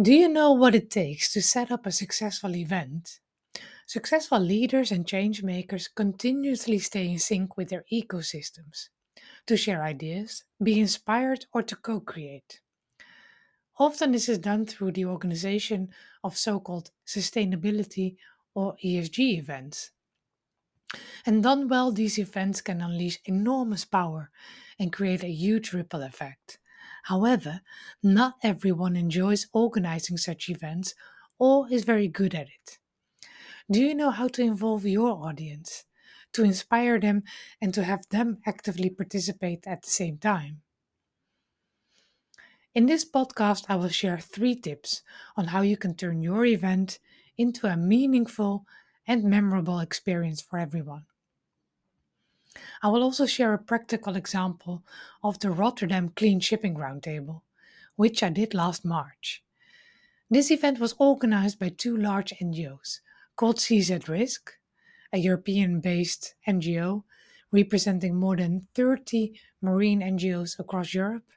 Do you know what it takes to set up a successful event? Successful leaders and change makers continuously stay in sync with their ecosystems to share ideas, be inspired, or to co create. Often, this is done through the organization of so called sustainability or ESG events. And done well, these events can unleash enormous power and create a huge ripple effect. However, not everyone enjoys organizing such events or is very good at it. Do you know how to involve your audience, to inspire them, and to have them actively participate at the same time? In this podcast, I will share three tips on how you can turn your event into a meaningful and memorable experience for everyone. I will also share a practical example of the Rotterdam Clean Shipping Roundtable, which I did last March. This event was organized by two large NGOs called Seas at Risk, a European based NGO representing more than 30 marine NGOs across Europe,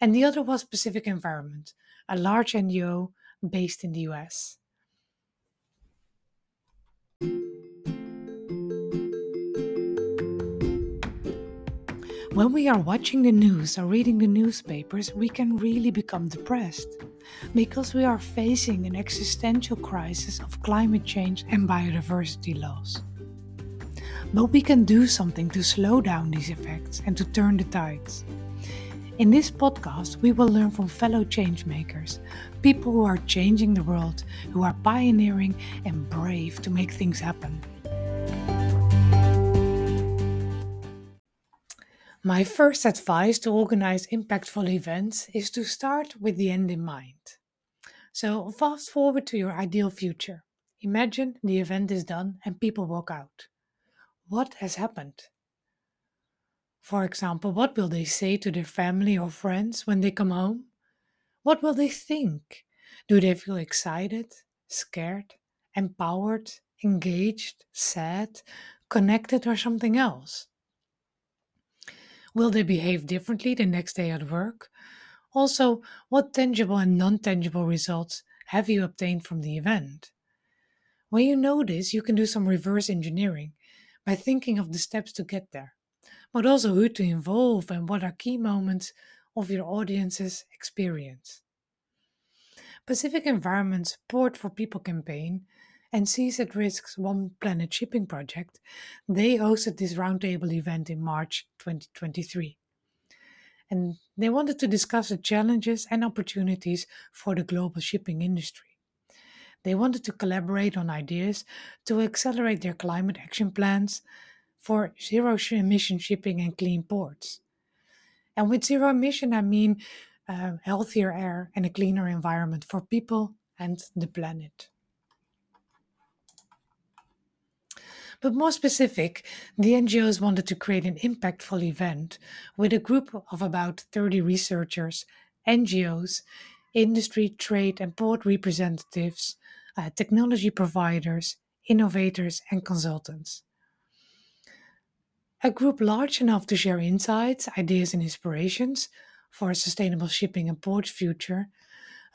and the other was Pacific Environment, a large NGO based in the US. When we are watching the news or reading the newspapers, we can really become depressed because we are facing an existential crisis of climate change and biodiversity loss. But we can do something to slow down these effects and to turn the tides. In this podcast, we will learn from fellow changemakers, people who are changing the world, who are pioneering and brave to make things happen. My first advice to organize impactful events is to start with the end in mind. So, fast forward to your ideal future. Imagine the event is done and people walk out. What has happened? For example, what will they say to their family or friends when they come home? What will they think? Do they feel excited, scared, empowered, engaged, sad, connected, or something else? Will they behave differently the next day at work? Also, what tangible and non tangible results have you obtained from the event? When you know this, you can do some reverse engineering by thinking of the steps to get there, but also who to involve and what are key moments of your audience's experience. Pacific Environment Support for People campaign and Seas at Risk's One Planet Shipping Project, they hosted this roundtable event in March 2023. And they wanted to discuss the challenges and opportunities for the global shipping industry. They wanted to collaborate on ideas to accelerate their climate action plans for zero emission shipping and clean ports. And with zero emission, I mean uh, healthier air and a cleaner environment for people and the planet. But more specific, the NGOs wanted to create an impactful event with a group of about 30 researchers, NGOs, industry, trade, and port representatives, uh, technology providers, innovators, and consultants. A group large enough to share insights, ideas, and inspirations for a sustainable shipping and port future,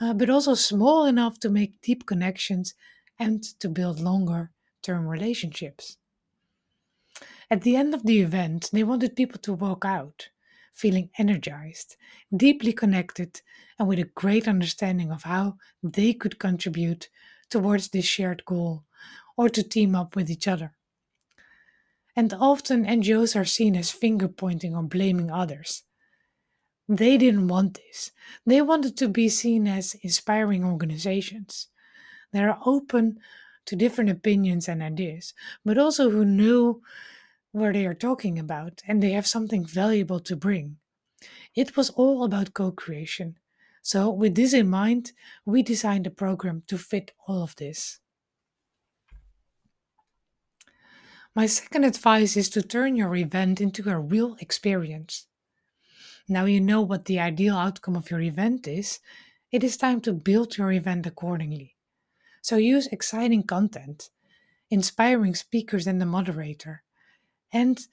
uh, but also small enough to make deep connections and to build longer term relationships. At the end of the event, they wanted people to walk out feeling energized, deeply connected, and with a great understanding of how they could contribute towards this shared goal or to team up with each other. And often NGOs are seen as finger pointing or blaming others. They didn't want this. They wanted to be seen as inspiring organizations. They are open to different opinions and ideas, but also who know where they are talking about and they have something valuable to bring. It was all about co creation. So, with this in mind, we designed a program to fit all of this. My second advice is to turn your event into a real experience. Now you know what the ideal outcome of your event is, it is time to build your event accordingly. So use exciting content, inspiring speakers and the moderator, and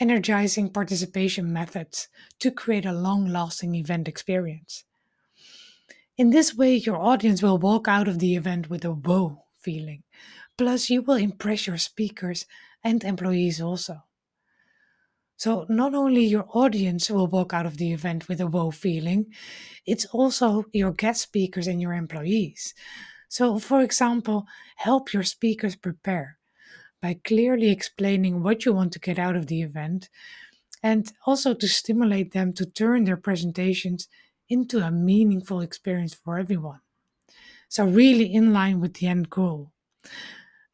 energizing participation methods to create a long lasting event experience. In this way, your audience will walk out of the event with a whoa feeling. Plus, you will impress your speakers and employees also. So, not only your audience will walk out of the event with a wow feeling, it's also your guest speakers and your employees. So, for example, help your speakers prepare by clearly explaining what you want to get out of the event and also to stimulate them to turn their presentations into a meaningful experience for everyone. So, really in line with the end goal.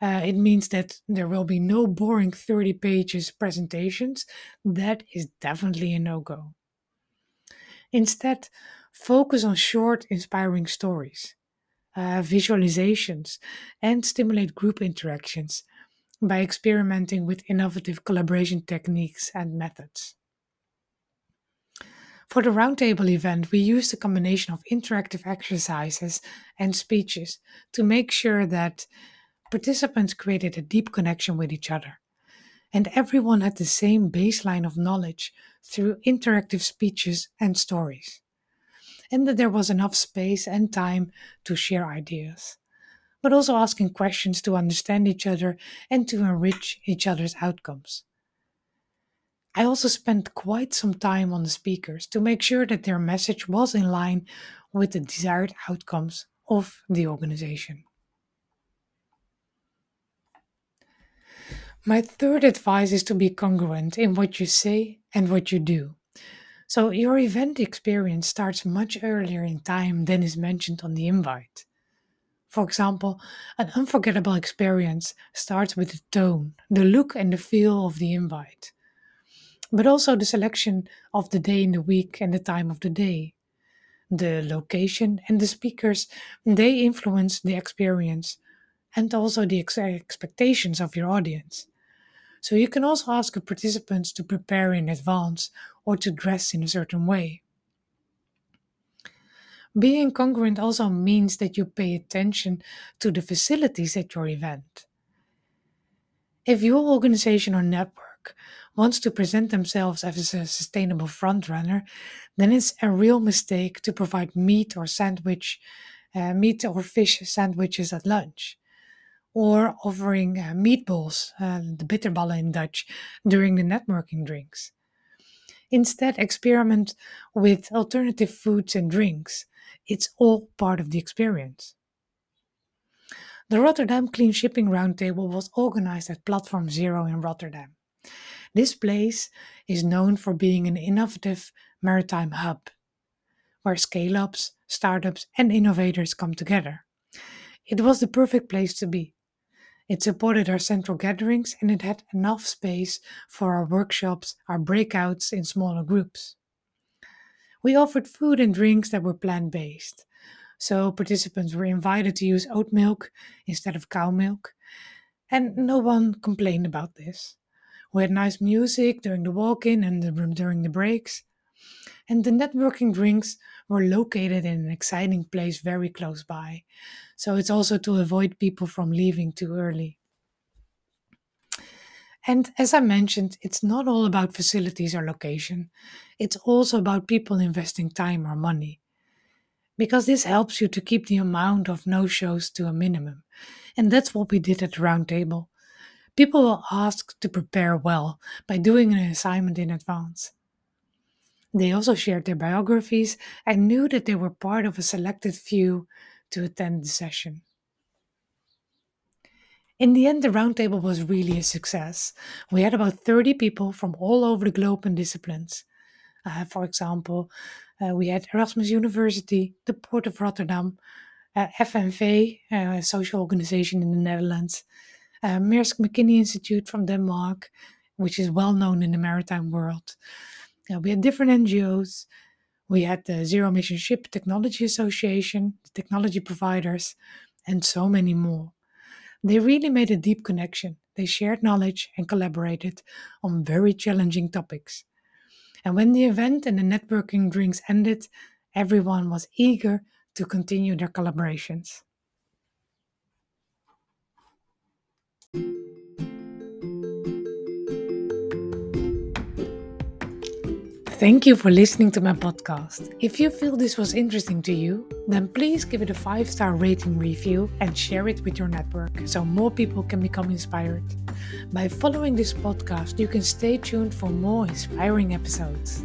Uh, it means that there will be no boring 30 pages presentations. That is definitely a no go. Instead, focus on short, inspiring stories, uh, visualizations, and stimulate group interactions by experimenting with innovative collaboration techniques and methods. For the roundtable event, we used a combination of interactive exercises and speeches to make sure that participants created a deep connection with each other, and everyone had the same baseline of knowledge through interactive speeches and stories, and that there was enough space and time to share ideas, but also asking questions to understand each other and to enrich each other's outcomes. I also spent quite some time on the speakers to make sure that their message was in line with the desired outcomes of the organization. My third advice is to be congruent in what you say and what you do. So, your event experience starts much earlier in time than is mentioned on the invite. For example, an unforgettable experience starts with the tone, the look, and the feel of the invite, but also the selection of the day in the week and the time of the day. The location and the speakers, they influence the experience and also the ex- expectations of your audience. So you can also ask the participants to prepare in advance or to dress in a certain way. Being congruent also means that you pay attention to the facilities at your event. If your organization or network wants to present themselves as a sustainable frontrunner, then it's a real mistake to provide meat or sandwich, uh, meat or fish sandwiches at lunch or offering uh, meatballs, uh, the bitterballen in Dutch, during the networking drinks. Instead, experiment with alternative foods and drinks. It's all part of the experience. The Rotterdam Clean Shipping Roundtable was organized at Platform Zero in Rotterdam. This place is known for being an innovative maritime hub where scale ups, startups, and innovators come together. It was the perfect place to be it supported our central gatherings and it had enough space for our workshops, our breakouts in smaller groups. We offered food and drinks that were plant based, so participants were invited to use oat milk instead of cow milk, and no one complained about this. We had nice music during the walk in and the, during the breaks, and the networking drinks were located in an exciting place very close by. So it's also to avoid people from leaving too early. And as I mentioned, it's not all about facilities or location, it's also about people investing time or money. Because this helps you to keep the amount of no shows to a minimum. And that's what we did at the roundtable. People were asked to prepare well by doing an assignment in advance. They also shared their biographies and knew that they were part of a selected few to attend the session. In the end, the roundtable was really a success. We had about 30 people from all over the globe and disciplines. Uh, for example, uh, we had Erasmus University, the Port of Rotterdam, uh, FNV, uh, a social organization in the Netherlands, uh, Maersk Mckinney Institute from Denmark, which is well known in the maritime world, yeah, we had different NGOs. We had the Zero Emission Ship Technology Association, the technology providers, and so many more. They really made a deep connection. They shared knowledge and collaborated on very challenging topics. And when the event and the networking drinks ended, everyone was eager to continue their collaborations. Thank you for listening to my podcast. If you feel this was interesting to you, then please give it a five star rating review and share it with your network so more people can become inspired. By following this podcast, you can stay tuned for more inspiring episodes.